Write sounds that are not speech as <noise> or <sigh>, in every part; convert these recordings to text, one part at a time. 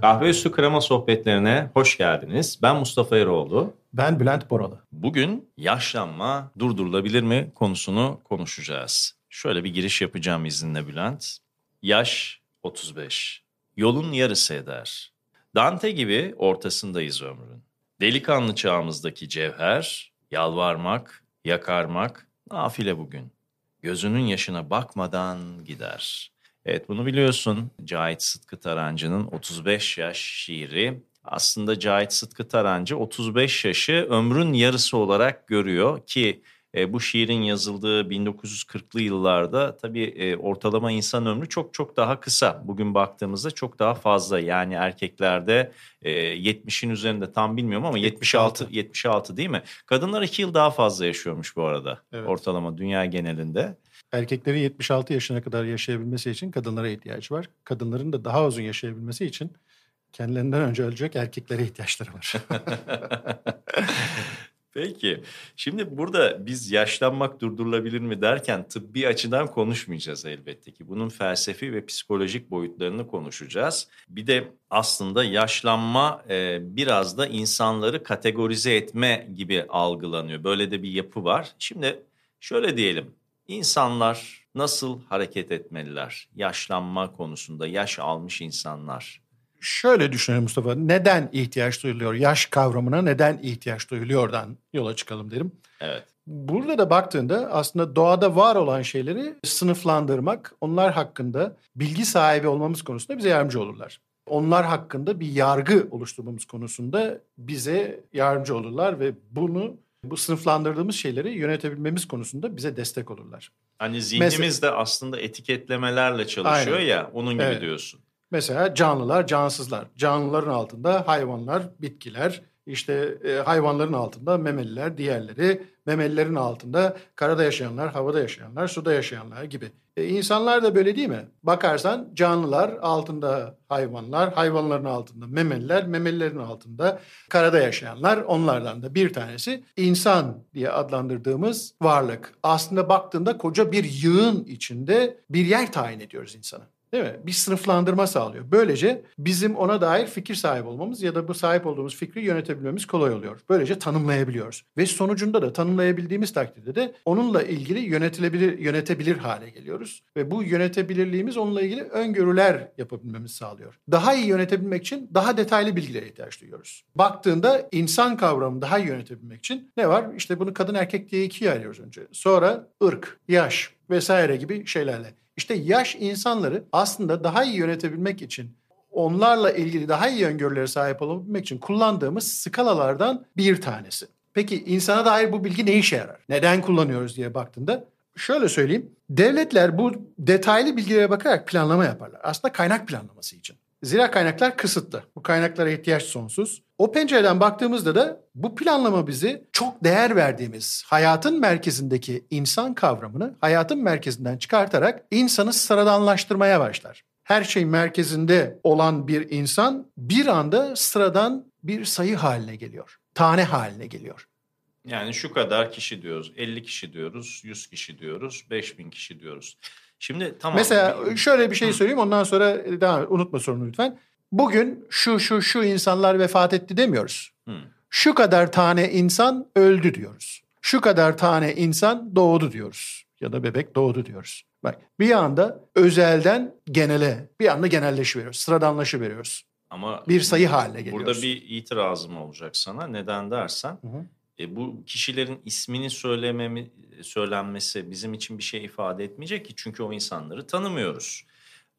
Kahve Üstü Krema Sohbetlerine hoş geldiniz. Ben Mustafa Eroğlu. Ben Bülent Boralı. Bugün yaşlanma durdurulabilir mi konusunu konuşacağız. Şöyle bir giriş yapacağım izinle Bülent. Yaş 35. Yolun yarısı eder. Dante gibi ortasındayız ömrün. Delikanlı çağımızdaki cevher, yalvarmak, yakarmak, nafile bugün. Gözünün yaşına bakmadan gider. Evet bunu biliyorsun. Cahit Sıtkı Tarancı'nın 35 yaş şiiri. Aslında Cahit Sıtkı Tarancı 35 yaşı ömrün yarısı olarak görüyor ki e, bu şiirin yazıldığı 1940'lı yıllarda tabii e, ortalama insan ömrü çok çok daha kısa. Bugün baktığımızda çok daha fazla. Yani erkeklerde e, 70'in üzerinde tam bilmiyorum ama 76 76 değil mi? Kadınlar 2 yıl daha fazla yaşıyormuş bu arada. Evet. Ortalama dünya genelinde. Erkeklerin 76 yaşına kadar yaşayabilmesi için kadınlara ihtiyaç var. Kadınların da daha uzun yaşayabilmesi için kendilerinden önce ölecek erkeklere ihtiyaçları var. <laughs> Peki. Şimdi burada biz yaşlanmak durdurulabilir mi derken tıbbi açıdan konuşmayacağız elbette ki. Bunun felsefi ve psikolojik boyutlarını konuşacağız. Bir de aslında yaşlanma e, biraz da insanları kategorize etme gibi algılanıyor. Böyle de bir yapı var. Şimdi şöyle diyelim. İnsanlar nasıl hareket etmeliler? Yaşlanma konusunda yaş almış insanlar şöyle düşünelim Mustafa. Neden ihtiyaç duyuluyor? Yaş kavramına neden ihtiyaç duyuluyordan yola çıkalım derim. Evet. Burada da baktığında aslında doğada var olan şeyleri sınıflandırmak, onlar hakkında bilgi sahibi olmamız konusunda bize yardımcı olurlar. Onlar hakkında bir yargı oluşturmamız konusunda bize yardımcı olurlar ve bunu bu sınıflandırdığımız şeyleri yönetebilmemiz konusunda bize destek olurlar. Hani zihnimiz Mesela, de aslında etiketlemelerle çalışıyor aynen. ya onun gibi evet. diyorsun. Mesela canlılar, cansızlar. Canlıların altında hayvanlar, bitkiler, işte e, hayvanların altında memeliler, diğerleri, memelilerin altında karada yaşayanlar, havada yaşayanlar, suda yaşayanlar gibi. E, insanlar da böyle değil mi? Bakarsan canlılar altında hayvanlar, hayvanların altında memeliler, memelilerin altında karada yaşayanlar onlardan da bir tanesi insan diye adlandırdığımız varlık. Aslında baktığında koca bir yığın içinde bir yer tayin ediyoruz insana. Değil mi? Bir sınıflandırma sağlıyor. Böylece bizim ona dair fikir sahibi olmamız ya da bu sahip olduğumuz fikri yönetebilmemiz kolay oluyor. Böylece tanımlayabiliyoruz. Ve sonucunda da tanımlayabildiğimiz takdirde de onunla ilgili yönetilebilir, yönetebilir hale geliyoruz. Ve bu yönetebilirliğimiz onunla ilgili öngörüler yapabilmemizi sağlıyor. Daha iyi yönetebilmek için daha detaylı bilgilere ihtiyaç duyuyoruz. Baktığında insan kavramını daha iyi yönetebilmek için ne var? İşte bunu kadın erkek diye ikiye ayırıyoruz önce. Sonra ırk, yaş vesaire gibi şeylerle. İşte yaş insanları aslında daha iyi yönetebilmek için onlarla ilgili daha iyi öngörülere sahip olabilmek için kullandığımız skalalardan bir tanesi. Peki insana dair bu bilgi ne işe yarar? Neden kullanıyoruz diye baktığında şöyle söyleyeyim. Devletler bu detaylı bilgilere bakarak planlama yaparlar. Aslında kaynak planlaması için. Zira kaynaklar kısıtlı. Bu kaynaklara ihtiyaç sonsuz. O pencereden baktığımızda da bu planlama bizi çok değer verdiğimiz hayatın merkezindeki insan kavramını hayatın merkezinden çıkartarak insanı sıradanlaştırmaya başlar. Her şey merkezinde olan bir insan bir anda sıradan bir sayı haline geliyor. Tane haline geliyor. Yani şu kadar kişi diyoruz, 50 kişi diyoruz, 100 kişi diyoruz, 5000 kişi diyoruz. Şimdi tamam. Mesela şöyle bir şey söyleyeyim ondan sonra devam unutma sorunu lütfen. Bugün şu şu şu insanlar vefat etti demiyoruz. Hı. Şu kadar tane insan öldü diyoruz. Şu kadar tane insan doğdu diyoruz. Ya da bebek doğdu diyoruz. Bak bir anda özelden genele, bir anda genelleşi veriyoruz. Sıradanlaşı veriyoruz. Ama bir sayı haline geliyoruz. Burada bir itirazım olacak sana. Neden dersen hı hı. E, bu kişilerin ismini söylememi, söylenmesi bizim için bir şey ifade etmeyecek ki. Çünkü o insanları tanımıyoruz.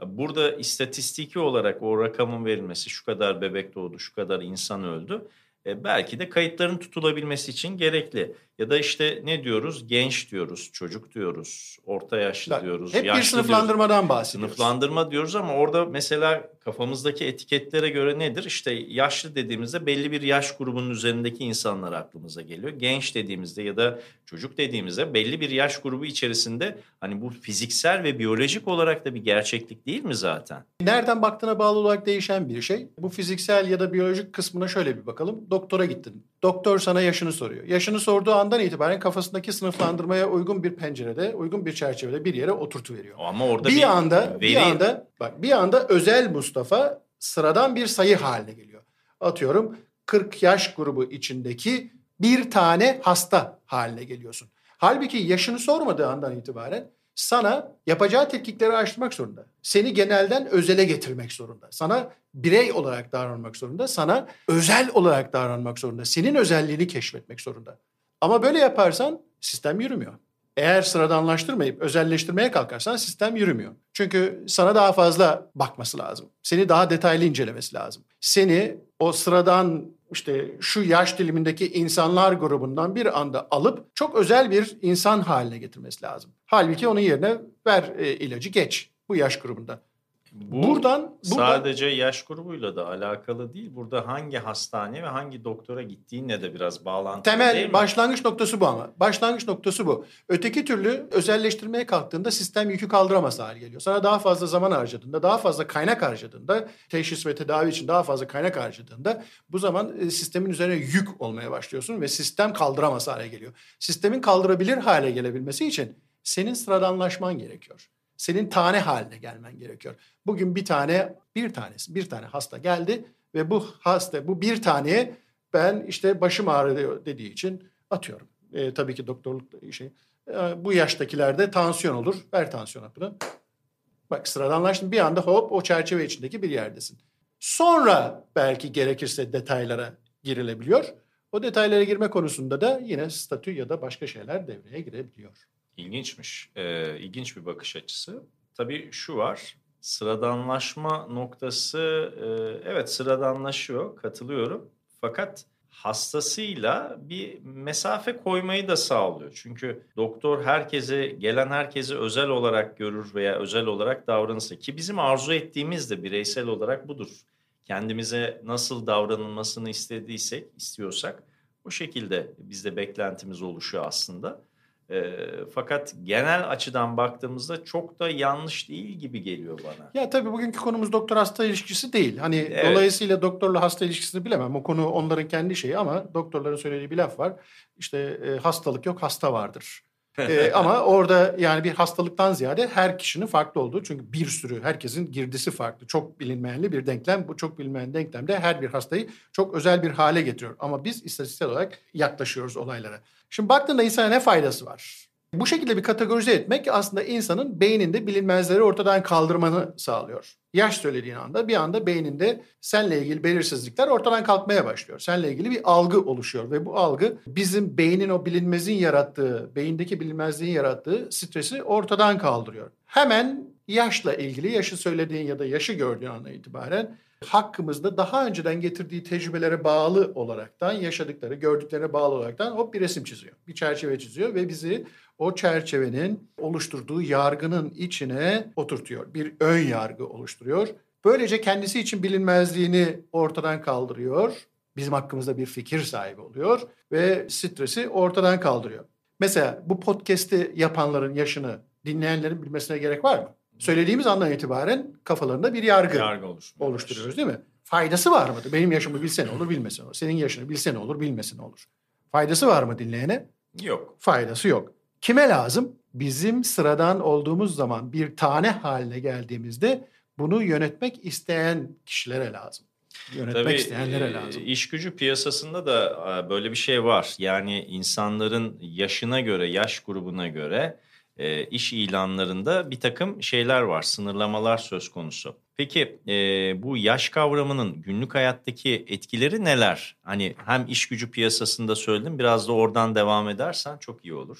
Burada istatistiki olarak o rakamın verilmesi şu kadar bebek doğdu, şu kadar insan öldü. E, belki de kayıtların tutulabilmesi için gerekli. Ya da işte ne diyoruz? Genç diyoruz, çocuk diyoruz, orta yaşlı diyoruz, hep yaşlı bir sınıflandırmadan diyoruz. bahsediyoruz. Sınıflandırma diyoruz ama orada mesela kafamızdaki etiketlere göre nedir? İşte yaşlı dediğimizde belli bir yaş grubunun üzerindeki insanlar aklımıza geliyor. Genç dediğimizde ya da çocuk dediğimizde belli bir yaş grubu içerisinde hani bu fiziksel ve biyolojik olarak da bir gerçeklik değil mi zaten? Nereden baktığına bağlı olarak değişen bir şey. Bu fiziksel ya da biyolojik kısmına şöyle bir bakalım. Doktora gittin. Doktor sana yaşını soruyor. Yaşını sorduğu andan itibaren kafasındaki sınıflandırmaya uygun bir pencerede, uygun bir çerçevede bir yere oturtu veriyor. Ama orada bir, bir anda veri... bir anda bak bir anda özel Mustafa sıradan bir sayı haline geliyor. Atıyorum 40 yaş grubu içindeki bir tane hasta haline geliyorsun. Halbuki yaşını sormadığı andan itibaren sana yapacağı tetkikleri araştırmak zorunda. Seni genelden özele getirmek zorunda. Sana birey olarak davranmak zorunda. Sana özel olarak davranmak zorunda. Senin özelliğini keşfetmek zorunda. Ama böyle yaparsan sistem yürümüyor. Eğer sıradanlaştırmayıp özelleştirmeye kalkarsan sistem yürümüyor. Çünkü sana daha fazla bakması lazım. Seni daha detaylı incelemesi lazım. Seni o sıradan işte şu yaş dilimindeki insanlar grubundan bir anda alıp çok özel bir insan haline getirmesi lazım. Halbuki onun yerine ver e, ilacı geç bu yaş grubunda. Bu buradan, buradan sadece yaş grubuyla da alakalı değil. Burada hangi hastane ve hangi doktora gittiğinle de biraz bağlantılı temel değil mi? başlangıç noktası bu ama. Başlangıç noktası bu. Öteki türlü özelleştirmeye kalktığında sistem yükü kaldıramaz hale geliyor. Sana daha fazla zaman harcadığında, daha fazla kaynak harcadığında, teşhis ve tedavi için daha fazla kaynak harcadığında bu zaman e, sistemin üzerine yük olmaya başlıyorsun ve sistem kaldıramaz hale geliyor. Sistemin kaldırabilir hale gelebilmesi için senin sıradanlaşman gerekiyor senin tane haline gelmen gerekiyor. Bugün bir tane, bir tanesi, bir tane hasta geldi ve bu hasta, bu bir taneye ben işte başım ağrıyor dediği için atıyorum. E, tabii ki doktorluk şey. E, bu yaştakilerde tansiyon olur. Ver tansiyon hapını. Bak sıradanlaştın bir anda hop o çerçeve içindeki bir yerdesin. Sonra belki gerekirse detaylara girilebiliyor. O detaylara girme konusunda da yine statü ya da başka şeyler devreye girebiliyor. İlginçmiş. Ee, ilginç bir bakış açısı. Tabii şu var. Sıradanlaşma noktası e, evet sıradanlaşıyor. Katılıyorum. Fakat hastasıyla bir mesafe koymayı da sağlıyor. Çünkü doktor herkese gelen herkese özel olarak görür veya özel olarak davranırsa ki bizim arzu ettiğimiz de bireysel olarak budur. Kendimize nasıl davranılmasını istediysek, istiyorsak bu şekilde bizde beklentimiz oluşuyor aslında. E, fakat genel açıdan baktığımızda çok da yanlış değil gibi geliyor bana. Ya tabii bugünkü konumuz doktor hasta ilişkisi değil. Hani evet. dolayısıyla doktorla hasta ilişkisini bilemem. O konu onların kendi şeyi ama doktorların söylediği bir laf var. İşte e, hastalık yok hasta vardır. ee, <laughs> ama orada yani bir hastalıktan ziyade her kişinin farklı olduğu çünkü bir sürü herkesin girdisi farklı. Çok bilinmeyenli bir denklem. Bu çok bilinmeyen denklemde her bir hastayı çok özel bir hale getiriyor. Ama biz istatistiksel olarak yaklaşıyoruz olaylara. Şimdi baktığında insana ne faydası var? Bu şekilde bir kategorize etmek aslında insanın beyninde bilinmezleri ortadan kaldırmanı sağlıyor. Yaş söylediğin anda bir anda beyninde senle ilgili belirsizlikler ortadan kalkmaya başlıyor. Senle ilgili bir algı oluşuyor ve bu algı bizim beynin o bilinmezin yarattığı, beyindeki bilinmezliğin yarattığı stresi ortadan kaldırıyor. Hemen yaşla ilgili yaşı söylediğin ya da yaşı gördüğün andan itibaren hakkımızda daha önceden getirdiği tecrübelere bağlı olaraktan, yaşadıkları, gördüklerine bağlı olaraktan hop bir resim çiziyor. Bir çerçeve çiziyor ve bizi o çerçevenin oluşturduğu yargının içine oturtuyor. Bir ön yargı oluşturuyor. Böylece kendisi için bilinmezliğini ortadan kaldırıyor. Bizim hakkımızda bir fikir sahibi oluyor ve stresi ortadan kaldırıyor. Mesela bu podcast'i yapanların yaşını dinleyenlerin bilmesine gerek var mı? Söylediğimiz andan itibaren kafalarında bir yargı, yargı oluşturuyoruz değil mi? Faydası var mıdır? Benim yaşımı bilse ne olur bilmese ne olur. Senin yaşını bilse ne olur bilmese ne olur. Faydası var mı dinleyene? Yok. Faydası yok. Kime lazım? Bizim sıradan olduğumuz zaman bir tane haline geldiğimizde bunu yönetmek isteyen kişilere lazım. Yönetmek Tabii, isteyenlere e, lazım. İş gücü piyasasında da böyle bir şey var. Yani insanların yaşına göre, yaş grubuna göre e, iş ilanlarında bir takım şeyler var, sınırlamalar söz konusu. Peki e, bu yaş kavramının günlük hayattaki etkileri neler? Hani hem iş gücü piyasasında söyledim, biraz da oradan devam edersen çok iyi olur.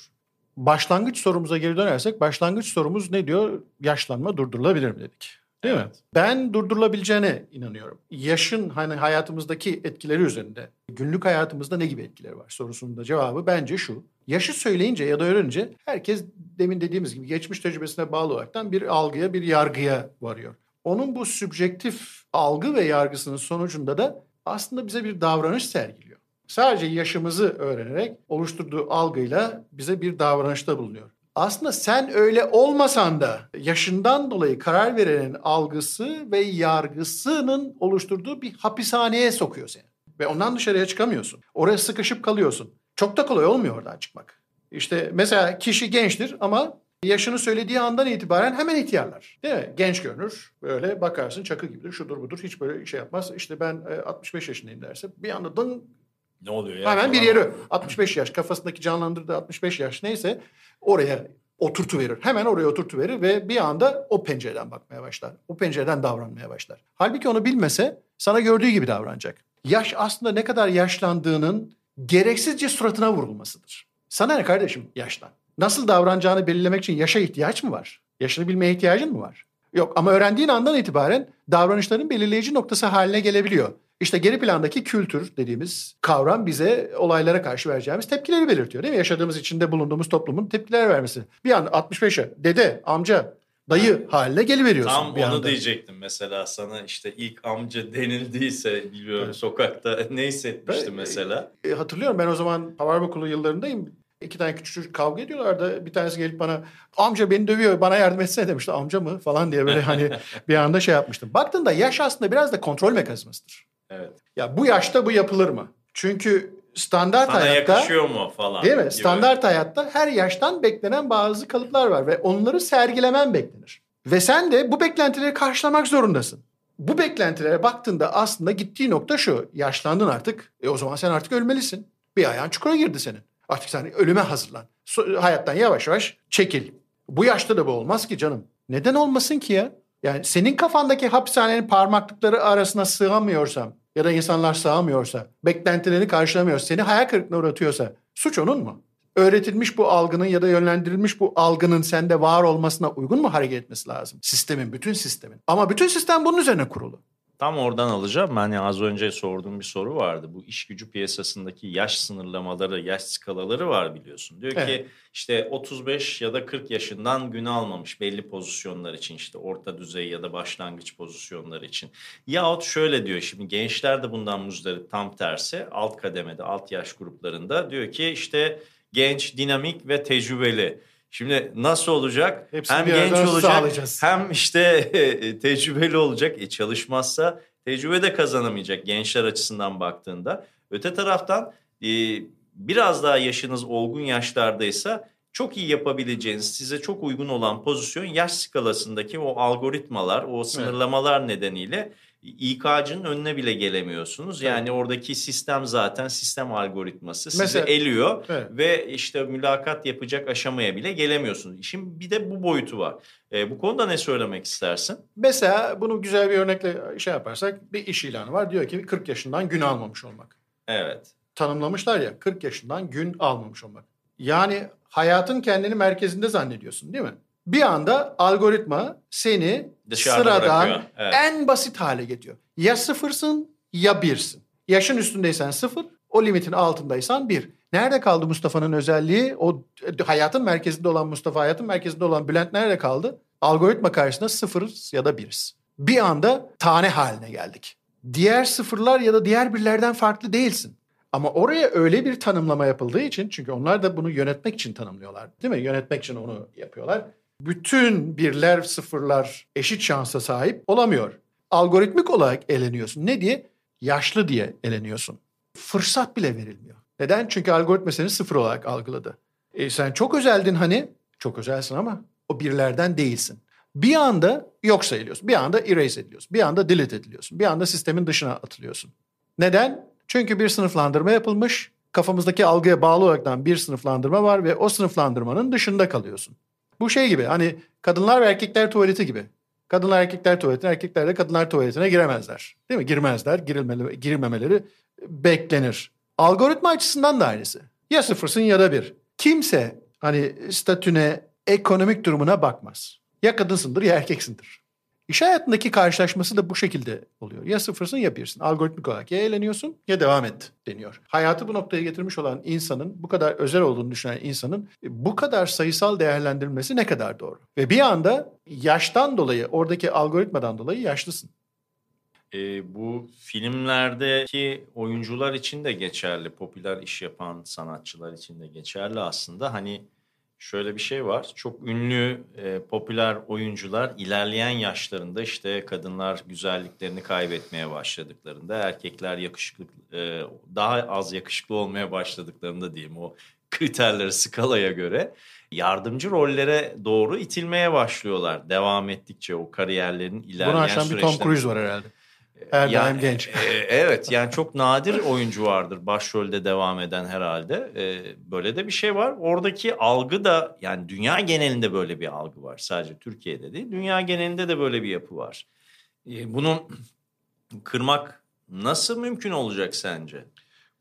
Başlangıç sorumuza geri dönersek, başlangıç sorumuz ne diyor? Yaşlanma durdurulabilir mi dedik. Değil evet. mi? Ben durdurulabileceğine inanıyorum. Yaşın hani hayatımızdaki etkileri üzerinde günlük hayatımızda ne gibi etkileri var sorusunun da cevabı bence şu. Yaşı söyleyince ya da öğrenince herkes demin dediğimiz gibi geçmiş tecrübesine bağlı olaraktan bir algıya, bir yargıya varıyor. Onun bu sübjektif algı ve yargısının sonucunda da aslında bize bir davranış sergiliyor. Sadece yaşımızı öğrenerek oluşturduğu algıyla bize bir davranışta bulunuyor aslında sen öyle olmasan da yaşından dolayı karar verenin algısı ve yargısının oluşturduğu bir hapishaneye sokuyor seni. Ve ondan dışarıya çıkamıyorsun. Oraya sıkışıp kalıyorsun. Çok da kolay olmuyor oradan çıkmak. İşte mesela kişi gençtir ama Yaşını söylediği andan itibaren hemen ihtiyarlar. Değil mi? Genç görünür. Böyle bakarsın çakı gibidir, şudur budur. Hiç böyle şey yapmaz. İşte ben e, 65 yaşındayım derse bir anda dın Ne oluyor ya? hemen bir yeri 65 yaş kafasındaki canlandırdığı 65 yaş neyse oraya oturtu verir. Hemen oraya oturtu verir ve bir anda o pencereden bakmaya başlar. O pencereden davranmaya başlar. Halbuki onu bilmese sana gördüğü gibi davranacak. Yaş aslında ne kadar yaşlandığının gereksizce suratına vurulmasıdır. Sana ne kardeşim yaşlan? Nasıl davranacağını belirlemek için yaşa ihtiyaç mı var? Yaşını bilmeye ihtiyacın mı var? Yok ama öğrendiğin andan itibaren davranışların belirleyici noktası haline gelebiliyor. İşte geri plandaki kültür dediğimiz kavram bize olaylara karşı vereceğimiz tepkileri belirtiyor değil mi? Yaşadığımız içinde bulunduğumuz toplumun tepkiler vermesi. Bir anda 65'e dede, amca, dayı haline geliveriyorsun Tam bir onu anda. diyecektim mesela sana işte ilk amca denildiyse biliyorum Evet. sokakta ne hissetmişti mesela? E, hatırlıyorum ben o zaman havar okulu yıllarındayım. İki tane küçük çocuk kavga ediyorlardı. Bir tanesi gelip bana amca beni dövüyor bana yardım etsene demişti. Amca mı falan diye böyle hani <laughs> bir anda şey yapmıştım. Baktığında yaş aslında biraz da kontrol mekanizmasıdır. Evet. Ya bu yaşta bu yapılır mı? Çünkü standart Sana hayatta yakışıyor mu falan. değil mi? gibi. Standart hayatta her yaştan beklenen bazı kalıplar var ve onları sergilemen beklenir. Ve sen de bu beklentileri karşılamak zorundasın. Bu beklentilere baktığında aslında gittiği nokta şu. Yaşlandın artık. E o zaman sen artık ölmelisin. Bir ayağın çukura girdi senin. Artık sen ölüme hazırlan. Hayattan yavaş yavaş çekil. Bu yaşta da bu olmaz ki canım. Neden olmasın ki ya? Yani senin kafandaki hapishanenin parmaklıkları arasına sığamıyorsam ya da insanlar sığamıyorsa, beklentilerini karşılamıyorsa, seni hayal kırıklığına uğratıyorsa suç onun mu? Öğretilmiş bu algının ya da yönlendirilmiş bu algının sende var olmasına uygun mu hareket etmesi lazım? Sistemin, bütün sistemin. Ama bütün sistem bunun üzerine kurulu. Tam oradan alacağım. Hani az önce sorduğum bir soru vardı. Bu iş gücü piyasasındaki yaş sınırlamaları, yaş skalaları var biliyorsun. Diyor ki Evet. işte 35 ya da 40 yaşından gün almamış belli pozisyonlar için işte orta düzey ya da başlangıç pozisyonları için. Yahut şöyle diyor şimdi gençler de bundan muzdarip tam tersi alt kademede alt yaş gruplarında diyor ki işte genç, dinamik ve tecrübeli. Şimdi nasıl olacak? Hepsini hem genç olacak sağlayacağız. hem işte tecrübeli olacak. E çalışmazsa tecrübe de kazanamayacak gençler açısından baktığında. Öte taraftan e, biraz daha yaşınız olgun yaşlardaysa çok iyi yapabileceğiniz, size çok uygun olan pozisyon yaş skalasındaki o algoritmalar, o sınırlamalar nedeniyle İK'cının önüne bile gelemiyorsunuz. Yani oradaki sistem zaten sistem algoritması sizi Mesela- eliyor Evet. ve işte mülakat yapacak aşamaya bile gelemiyorsunuz. İşin bir de bu boyutu var. E, bu konuda ne söylemek istersin? Mesela bunu güzel bir örnekle şey yaparsak bir iş ilanı var. Diyor ki 40 yaşından gün almamış olmak. Evet. Tanımlamışlar ya 40 yaşından gün almamış olmak. Yani hayatın kendini merkezinde zannediyorsun değil mi? Bir anda algoritma seni Dışarıda sıradan bırakıyor. Evet. en basit hale getiriyor. Ya sıfırsın ya birsin. Yaşın üstündeysen sıfır, o limitin altındaysan bir. Nerede kaldı Mustafa'nın özelliği? O e, hayatın merkezinde olan Mustafa, hayatın merkezinde olan Bülent nerede kaldı? Algoritma karşısında sıfırız ya da biriz. Bir anda tane haline geldik. Diğer sıfırlar ya da diğer birlerden farklı değilsin. Ama oraya öyle bir tanımlama yapıldığı için çünkü onlar da bunu yönetmek için tanımlıyorlar. Değil mi? Yönetmek için onu yapıyorlar. Bütün birler sıfırlar eşit şansa sahip olamıyor. Algoritmik olarak eleniyorsun. Ne diye? Yaşlı diye eleniyorsun. Fırsat bile verilmiyor. Neden? Çünkü algoritma seni sıfır olarak algıladı. E sen çok özeldin hani. Çok özelsin ama o birlerden değilsin. Bir anda yok sayılıyorsun. Bir anda erase ediliyorsun. Bir anda delete ediliyorsun. Bir anda sistemin dışına atılıyorsun. Neden? Çünkü bir sınıflandırma yapılmış. Kafamızdaki algıya bağlı olaraktan bir sınıflandırma var ve o sınıflandırmanın dışında kalıyorsun. Bu şey gibi hani kadınlar ve erkekler tuvaleti gibi. Kadınlar erkekler tuvaletine, erkekler de kadınlar tuvaletine giremezler. Değil mi? Girmezler, girilmeli, girilmemeleri beklenir. Algoritma açısından da aynısı. Ya sıfırsın ya da bir. Kimse hani statüne, ekonomik durumuna bakmaz. Ya kadınsındır ya erkeksindir. İş hayatındaki karşılaşması da bu şekilde oluyor. Ya sıfırsın ya birsin. Algoritmik olarak ya eğleniyorsun ya devam et deniyor. Hayatı bu noktaya getirmiş olan insanın, bu kadar özel olduğunu düşünen insanın e, bu kadar sayısal değerlendirilmesi ne kadar doğru? Ve bir anda yaştan dolayı, oradaki algoritmadan dolayı yaşlısın. E, bu filmlerdeki oyuncular için de geçerli. Popüler iş yapan sanatçılar için de geçerli aslında. Hani şöyle bir şey var. Çok ünlü e, popüler oyuncular ilerleyen yaşlarında işte kadınlar güzelliklerini kaybetmeye başladıklarında erkekler yakışıklı e, daha az yakışıklı olmaya başladıklarında diyeyim o kriterlere, skalaya göre yardımcı rollere doğru itilmeye başlıyorlar. Devam ettikçe o kariyerlerin ilerleyen Bunu aşan bir Tom. Cruise var herhalde. Her Yani, daim genç. e, evet yani çok nadir oyuncu vardır başrolde devam eden herhalde. E, böyle de bir şey var. Oradaki algı da yani dünya genelinde böyle bir algı var. Sadece Türkiye'de değil. Dünya genelinde de böyle bir yapı var. E, bunu kırmak nasıl mümkün olacak sence?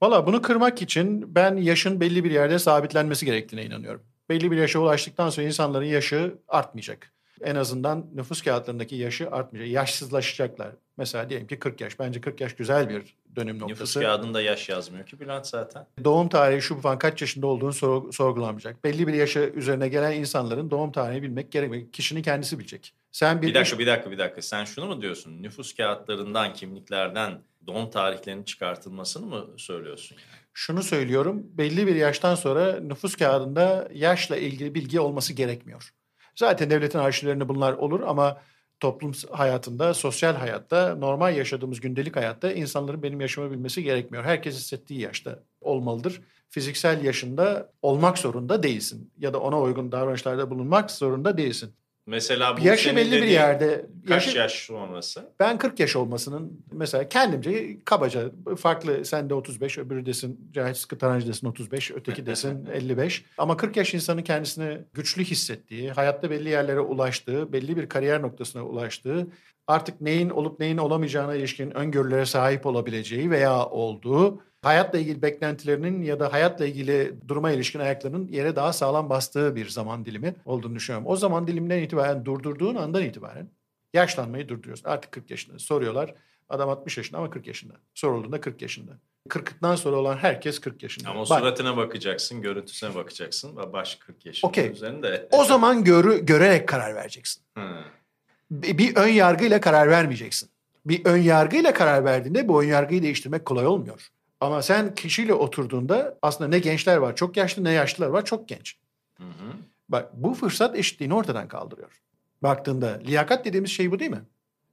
Valla bunu kırmak için ben yaşın belli bir yerde sabitlenmesi gerektiğine inanıyorum. Belli bir yaşa ulaştıktan sonra insanların yaşı artmayacak. En azından nüfus kağıtlarındaki yaşı artmayacak. Yaşsızlaşacaklar. Mesela diyelim ki 40 yaş. Bence 40 yaş güzel bir dönüm Nüfus noktası. kağıdında yaş yazmıyor ki Bülent zaten. Doğum tarihi şu falan kaç yaşında olduğunu sor- sorgulanmayacak. Belli bir yaşa üzerine gelen insanların doğum tarihini bilmek gerekmiyor. Kişinin kendisi bilecek. Sen bir, Bir dakika bir dakika bir dakika. Sen şunu mu diyorsun? Nüfus kağıtlarından, kimliklerden doğum tarihlerinin çıkartılmasını mı söylüyorsun yani? şunu söylüyorum. Belli bir yaştan sonra nüfus kağıdında yaşla ilgili bilgi olması gerekmiyor. Zaten devletin arşivlerinde bunlar olur ama toplum hayatında, sosyal hayatta, normal yaşadığımız gündelik hayatta insanların benim yaşımı bilmesi gerekmiyor. Herkes hissettiği yaşta olmalıdır. Fiziksel yaşında olmak zorunda değilsin ya da ona uygun davranışlarda bulunmak zorunda değilsin. Mesela bu Yaşı belli bir yerde Kaç yaşı- yaş sonrası? ben 40 yaş olmasının mesela kendimce kabaca farklı sen de 35 öbürü desin Cahit Sıkı Tarancı desin 35 öteki desin <laughs> 55 ama 40 yaş insanın kendisini güçlü hissettiği hayatta belli yerlere ulaştığı belli bir kariyer noktasına ulaştığı artık neyin olup neyin olamayacağına ilişkin öngörülere sahip olabileceği veya olduğu hayatla ilgili beklentilerinin ya da hayatla ilgili duruma ilişkin ayaklarının yere daha sağlam bastığı bir zaman dilimi olduğunu düşünüyorum. O zaman diliminden itibaren durdurduğun andan itibaren Yaşlanmayı durduruyorsun. Artık 40 yaşında. Soruyorlar. Adam 60 yaşında ama 40 yaşında. Sorulduğunda 40 yaşında. 40'tan sonra olan herkes 40 yaşında. Ama Bak, suratına bakacaksın, görüntüsüne bakacaksın. Baş 40 yaşında Okey. üzerinde. o zaman görü, görerek karar vereceksin. Hı. Bir, bir ön yargıyla karar vermeyeceksin. Bir ön yargıyla karar verdiğinde bu ön yargıyı değiştirmek kolay olmuyor. Ama sen kişiyle oturduğunda aslında ne gençler var çok yaşlı ne yaşlılar var çok genç. Hı hı. Bak bu fırsat eşitliğini ortadan kaldırıyor. Baktığında liyakat dediğimiz şey bu değil mi?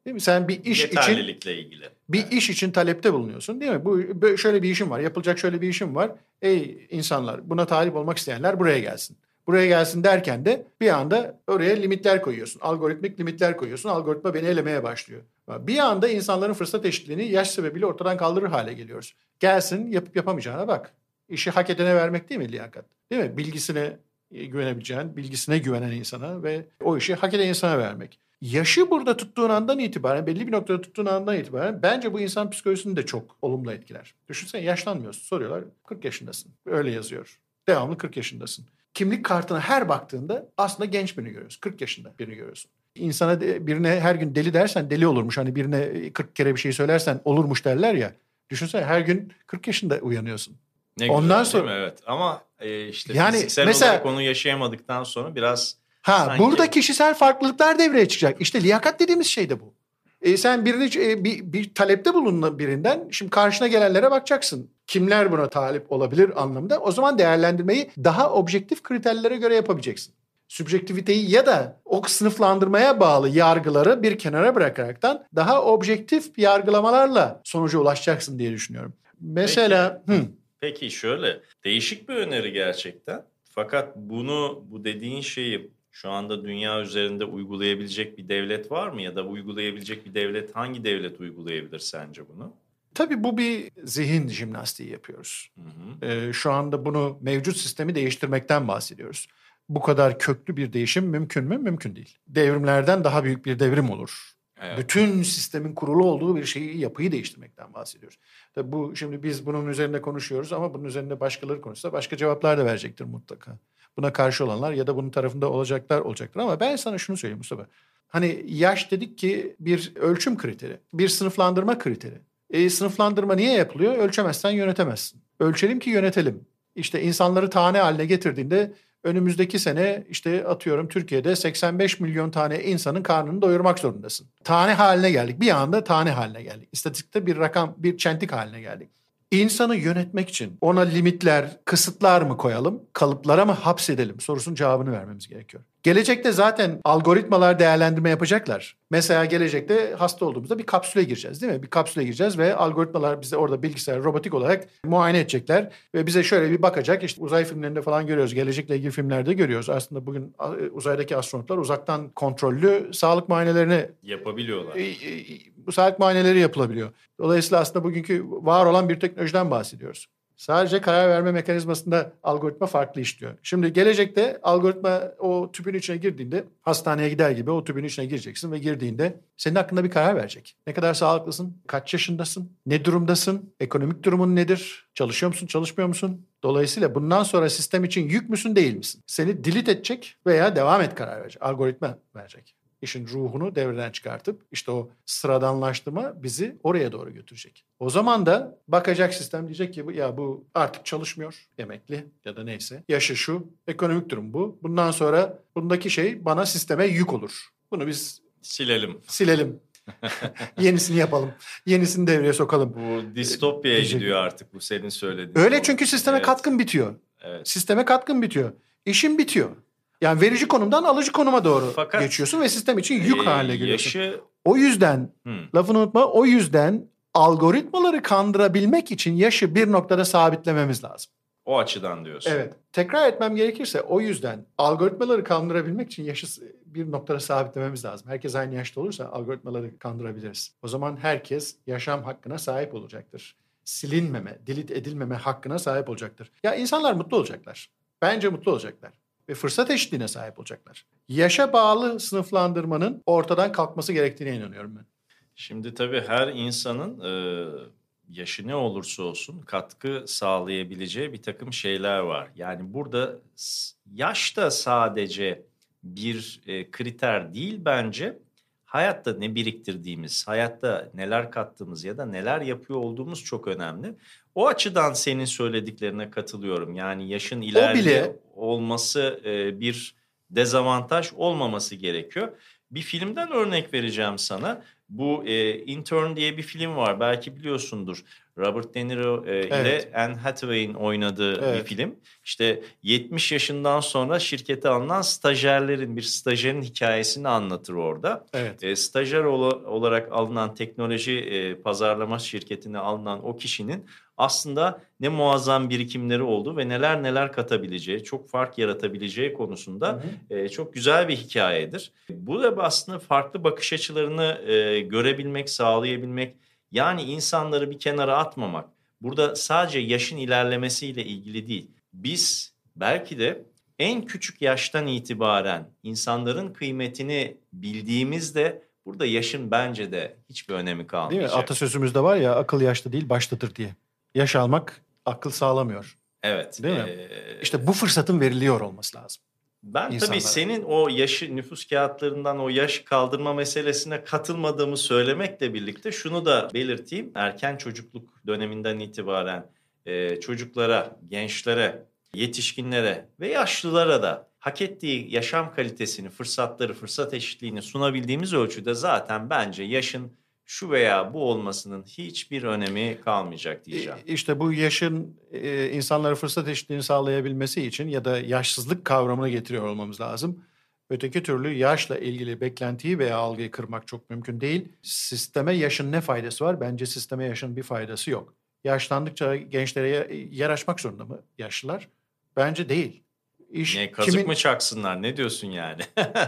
Değil mi? Sen bir iş için ilgili. Bir iş için talepte bulunuyorsun değil mi? Bu böyle şöyle bir işim var, yapılacak şöyle bir işim var. Ey insanlar, buna talip olmak isteyenler buraya gelsin. Buraya gelsin derken de bir anda oraya limitler koyuyorsun. Algoritmik limitler koyuyorsun. Algoritma beni elemeye başlıyor. Bir anda insanların fırsat eşitliğini yaş sebebiyle ortadan kaldırır hale geliyoruz. Gelsin yapıp yapamayacağına bak. İşi hak edene vermek değil mi liyakat? Değil mi? Bilgisine güvenebileceğin, bilgisine güvenen insana ve o işi hak eden insana vermek. Yaşı burada tuttuğun andan itibaren, belli bir noktada tuttuğun andan itibaren bence bu insan psikolojisini de çok olumlu etkiler. Düşünsene yaşlanmıyorsun. Soruyorlar 40 yaşındasın. Öyle yazıyor. Devamlı 40 yaşındasın. Kimlik kartına her baktığında aslında genç birini görüyorsun. 40 yaşında birini görüyorsun. İnsana birine her gün deli dersen deli olurmuş. Hani birine 40 kere bir şey söylersen olurmuş derler ya. Düşünsene her gün 40 yaşında uyanıyorsun. Ne Ondan güzel, sonra- değil mi? Evet. Ama e, işte Yani fiziksel mesela- olarak onu yaşayamadıktan sonra biraz Ha Sanki- burada kişisel farklılıklar devreye çıkacak. İşte liyakat dediğimiz şey de bu. E, sen birini e, bir, bir talepte bulunma birinden şimdi karşına gelenlere bakacaksın. Kimler buna talip olabilir anlamda. O zaman değerlendirmeyi daha objektif kriterlere göre yapabileceksin. Sübjektiviteyi ya da o sınıflandırmaya bağlı yargıları bir kenara bırakaraktan daha objektif yargılamalarla sonuca ulaşacaksın diye düşünüyorum. Mesela hı, Peki şöyle değişik bir öneri gerçekten. Fakat bunu bu dediğin şeyi şu anda dünya üzerinde uygulayabilecek bir devlet var mı ya da uygulayabilecek bir devlet hangi devlet uygulayabilir sence bunu? tabii bu bir zihin jimnastiği yapıyoruz. Hı hı. Ee, şu anda bunu mevcut sistemi değiştirmekten bahsediyoruz. Bu kadar köklü bir değişim mümkün mü? Mümkün değil. Devrimlerden daha büyük bir devrim olur. Evet. Bütün sistemin kurulu olduğu bir şeyi, yapıyı değiştirmekten bahsediyoruz. Tabii bu şimdi biz bunun üzerinde konuşuyoruz ama bunun üzerinde başkaları konuşsa başka cevaplar da verecektir mutlaka. Buna karşı olanlar ya da bunun tarafında olacaklar olacaktır ama ben sana şunu söyleyeyim Mustafa. Hani yaş dedik ki bir ölçüm kriteri, bir sınıflandırma kriteri. E, sınıflandırma niye yapılıyor? Ölçemezsen yönetemezsin. Ölçelim ki yönetelim. İşte insanları tane haline getirdiğinde önümüzdeki sene işte atıyorum Türkiye'de 85 milyon tane insanın karnını doyurmak zorundasın. Tane haline geldik. Bir anda tane haline geldik. İstatistikte bir rakam, bir çentik haline geldik. İnsanı yönetmek için ona limitler, kısıtlar mı koyalım, kalıplara mı hapsedelim sorusunun cevabını vermemiz gerekiyor. Gelecekte zaten algoritmalar değerlendirme yapacaklar. Mesela gelecekte hasta olduğumuzda bir kapsüle gireceğiz değil mi? Bir kapsüle gireceğiz ve algoritmalar bize orada bilgisayar robotik olarak muayene edecekler ve bize şöyle bir bakacak. İşte uzay filmlerinde falan görüyoruz. Gelecekle ilgili filmlerde görüyoruz. Aslında bugün uzaydaki astronotlar uzaktan kontrollü sağlık muayenelerini yapabiliyorlar. Bu sağlık muayeneleri yapılabiliyor. Dolayısıyla aslında bugünkü var olan bir teknolojiden bahsediyoruz. Sadece karar verme mekanizmasında algoritma farklı işliyor. Şimdi gelecekte algoritma o tüpün içine girdiğinde hastaneye gider gibi o tüpün içine gireceksin ve girdiğinde senin hakkında bir karar verecek. Ne kadar sağlıklısın, kaç yaşındasın, ne durumdasın, ekonomik durumun nedir, çalışıyor musun, çalışmıyor musun? Dolayısıyla bundan sonra sistem için yük müsün, değil misin? Seni delete edecek veya devam et karar verecek. Algoritma verecek işin ruhunu devreden çıkartıp işte o sıradanlaştırma bizi oraya doğru götürecek. O zaman da bakacak sistem diyecek ki ya bu artık çalışmıyor emekli ya da neyse. Yaşı şu, ekonomik durum bu. Bundan sonra bundaki şey bana sisteme yük olur. Bunu biz silelim. Silelim. <laughs> Yenisini yapalım. Yenisini devreye sokalım. Bu distopyaya gidiyor artık bu senin söylediğin. Öyle çünkü sisteme evet. katkın bitiyor. Evet. Sisteme katkın bitiyor. İşin bitiyor. Yani verici konumdan alıcı konuma doğru Fakat, geçiyorsun ve sistem için yük e, haline geliyorsun. Yaşı... O yüzden hmm. lafını unutma o yüzden algoritmaları kandırabilmek için yaşı bir noktada sabitlememiz lazım. O açıdan diyorsun. Evet. Tekrar etmem gerekirse o yüzden algoritmaları kandırabilmek için yaşı bir noktada sabitlememiz lazım. Herkes aynı yaşta olursa algoritmaları kandırabiliriz. O zaman herkes yaşam hakkına sahip olacaktır. Silinmeme, dilit edilmeme hakkına sahip olacaktır. Ya insanlar mutlu olacaklar. Bence mutlu olacaklar ve fırsat eşitliğine sahip olacaklar. Yaşa bağlı sınıflandırmanın ortadan kalkması gerektiğine inanıyorum ben. Şimdi tabii her insanın e, yaşı ne olursa olsun katkı sağlayabileceği bir takım şeyler var. Yani burada yaş da sadece bir e, kriter değil bence. Hayatta ne biriktirdiğimiz, hayatta neler kattığımız ya da neler yapıyor olduğumuz çok önemli. O açıdan senin söylediklerine katılıyorum. Yani yaşın ileride bile... olması e, bir dezavantaj olmaması gerekiyor. Bir filmden örnek vereceğim sana. Bu e, Intern diye bir film var. Belki biliyorsundur. Robert De Niro e, evet. ile Anne Hathaway'in oynadığı evet. bir film. İşte 70 yaşından sonra şirkete alınan stajyerlerin bir stajyerin hikayesini anlatır orada. Evet. E, stajyer ol- olarak alınan teknoloji e, pazarlama şirketine alınan o kişinin aslında ne muazzam birikimleri oldu ve neler neler katabileceği, çok fark yaratabileceği konusunda hı hı. E, çok güzel bir hikayedir. Bu da aslında farklı bakış açılarını e, görebilmek, sağlayabilmek, yani insanları bir kenara atmamak. Burada sadece yaşın ilerlemesiyle ilgili değil. Biz belki de en küçük yaştan itibaren insanların kıymetini bildiğimizde burada yaşın bence de hiçbir önemi kalmayacak. Değil mi? Atasözümüzde var ya akıl yaşta değil baştadır diye. Yaş almak akıl sağlamıyor. Evet. Değil mi? Ee, işte bu fırsatın veriliyor olması lazım. Ben insanlara. tabii senin o yaşı nüfus kağıtlarından o yaş kaldırma meselesine katılmadığımı söylemekle birlikte şunu da belirteyim. Erken çocukluk döneminden itibaren e, çocuklara, gençlere, yetişkinlere ve yaşlılara da hak ettiği yaşam kalitesini, fırsatları, fırsat eşitliğini sunabildiğimiz ölçüde zaten bence yaşın şu veya bu olmasının hiçbir önemi kalmayacak diyeceğim. İşte bu yaşın e, insanlara fırsat eşitliğini sağlayabilmesi için ya da yaşsızlık kavramını getiriyor olmamız lazım. Öteki türlü yaşla ilgili beklentiyi veya algıyı kırmak çok mümkün değil. Sisteme yaşın ne faydası var? Bence sisteme yaşın bir faydası yok. Yaşlandıkça gençlere yer açmak zorunda mı yaşlılar? Bence değil. İş ne kazık kimin... mı çaksınlar ne diyorsun yani?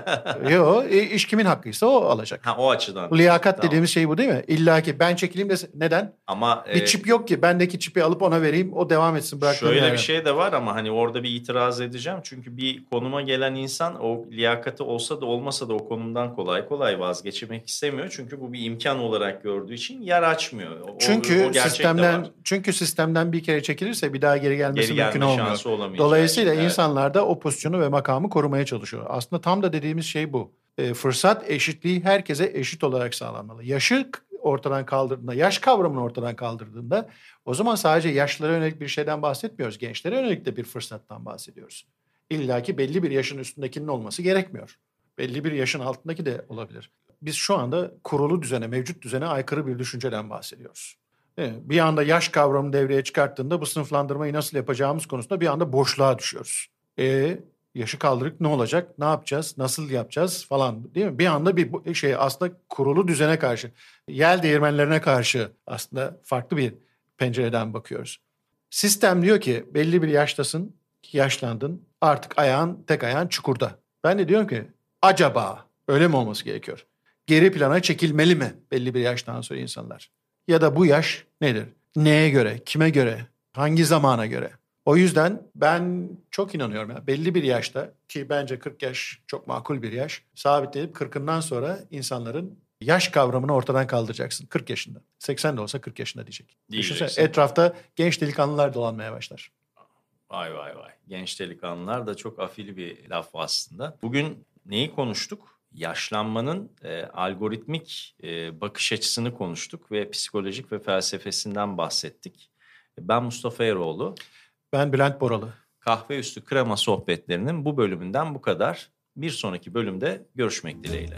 <laughs> Yok iş kimin hakkıysa o alacak. Ha o açıdan. Liyakat tamam. dediğimiz şey bu değil mi? İlla ki ben çekileyim de neden? Ama bir e... çip yok ki bendeki çipi alıp ona vereyim o devam etsin. Şöyle bir yani. şey de var ama hani orada bir itiraz edeceğim. Çünkü bir konuma gelen insan o liyakati olsa da olmasa da o konumdan kolay kolay vazgeçmek istemiyor. Çünkü bu bir imkan olarak gördüğü için yer açmıyor. O, çünkü o sistemden çünkü sistemden bir kere çekilirse bir daha geri gelmesi geri mümkün olmuyor. Dolayısıyla evet. insanlar da o pozisyonu ve makamı korumaya çalışıyor. Aslında tam da dediğimiz şey bu. E, fırsat eşitliği herkese eşit olarak sağlanmalı. Yaşı ortadan kaldırdığında, yaş kavramını ortadan kaldırdığında o zaman sadece yaşlılara yönelik bir şeyden bahsetmiyoruz. Gençlere yönelik de bir fırsattan bahsediyoruz. İlla ki belli bir yaşın üstündekinin olması gerekmiyor. Belli bir yaşın altındaki de olabilir. Biz şu anda kurulu düzene, mevcut düzene aykırı bir düşünceden bahsediyoruz. Evet, bir anda yaş kavramını devreye çıkarttığında bu sınıflandırmayı nasıl yapacağımız konusunda bir anda boşluğa düşüyoruz. E yaşı kaldırıp ne olacak? Ne yapacağız? Nasıl yapacağız falan değil mi? Bir anda bir şey aslında kurulu düzene karşı, yel değirmenlerine karşı aslında farklı bir pencereden bakıyoruz. Sistem diyor ki belli bir yaştasın, yaşlandın, artık ayağın, tek ayağın çukurda. Ben de diyorum ki acaba öyle mi olması gerekiyor? Geri plana çekilmeli mi belli bir yaştan sonra insanlar? Ya da bu yaş nedir? Neye göre, kime göre, hangi zamana göre? O yüzden ben çok inanıyorum. Yani belli bir yaşta ki bence 40 yaş çok makul bir yaş. Sabitlenip 40'ından sonra insanların yaş kavramını ortadan kaldıracaksın. 40 yaşında. 80 de olsa 40 yaşında diyecek. Düşünsene etrafta genç delikanlılar dolanmaya başlar. Vay vay vay. Genç delikanlılar da çok afili bir laf aslında. Bugün neyi konuştuk? Yaşlanmanın e, algoritmik e, bakış açısını konuştuk ve psikolojik ve felsefesinden bahsettik. Ben Mustafa Eroğlu. Ben Bülent Boralı. Kahve üstü krema sohbetlerinin bu bölümünden bu kadar. Bir sonraki bölümde görüşmek dileğiyle.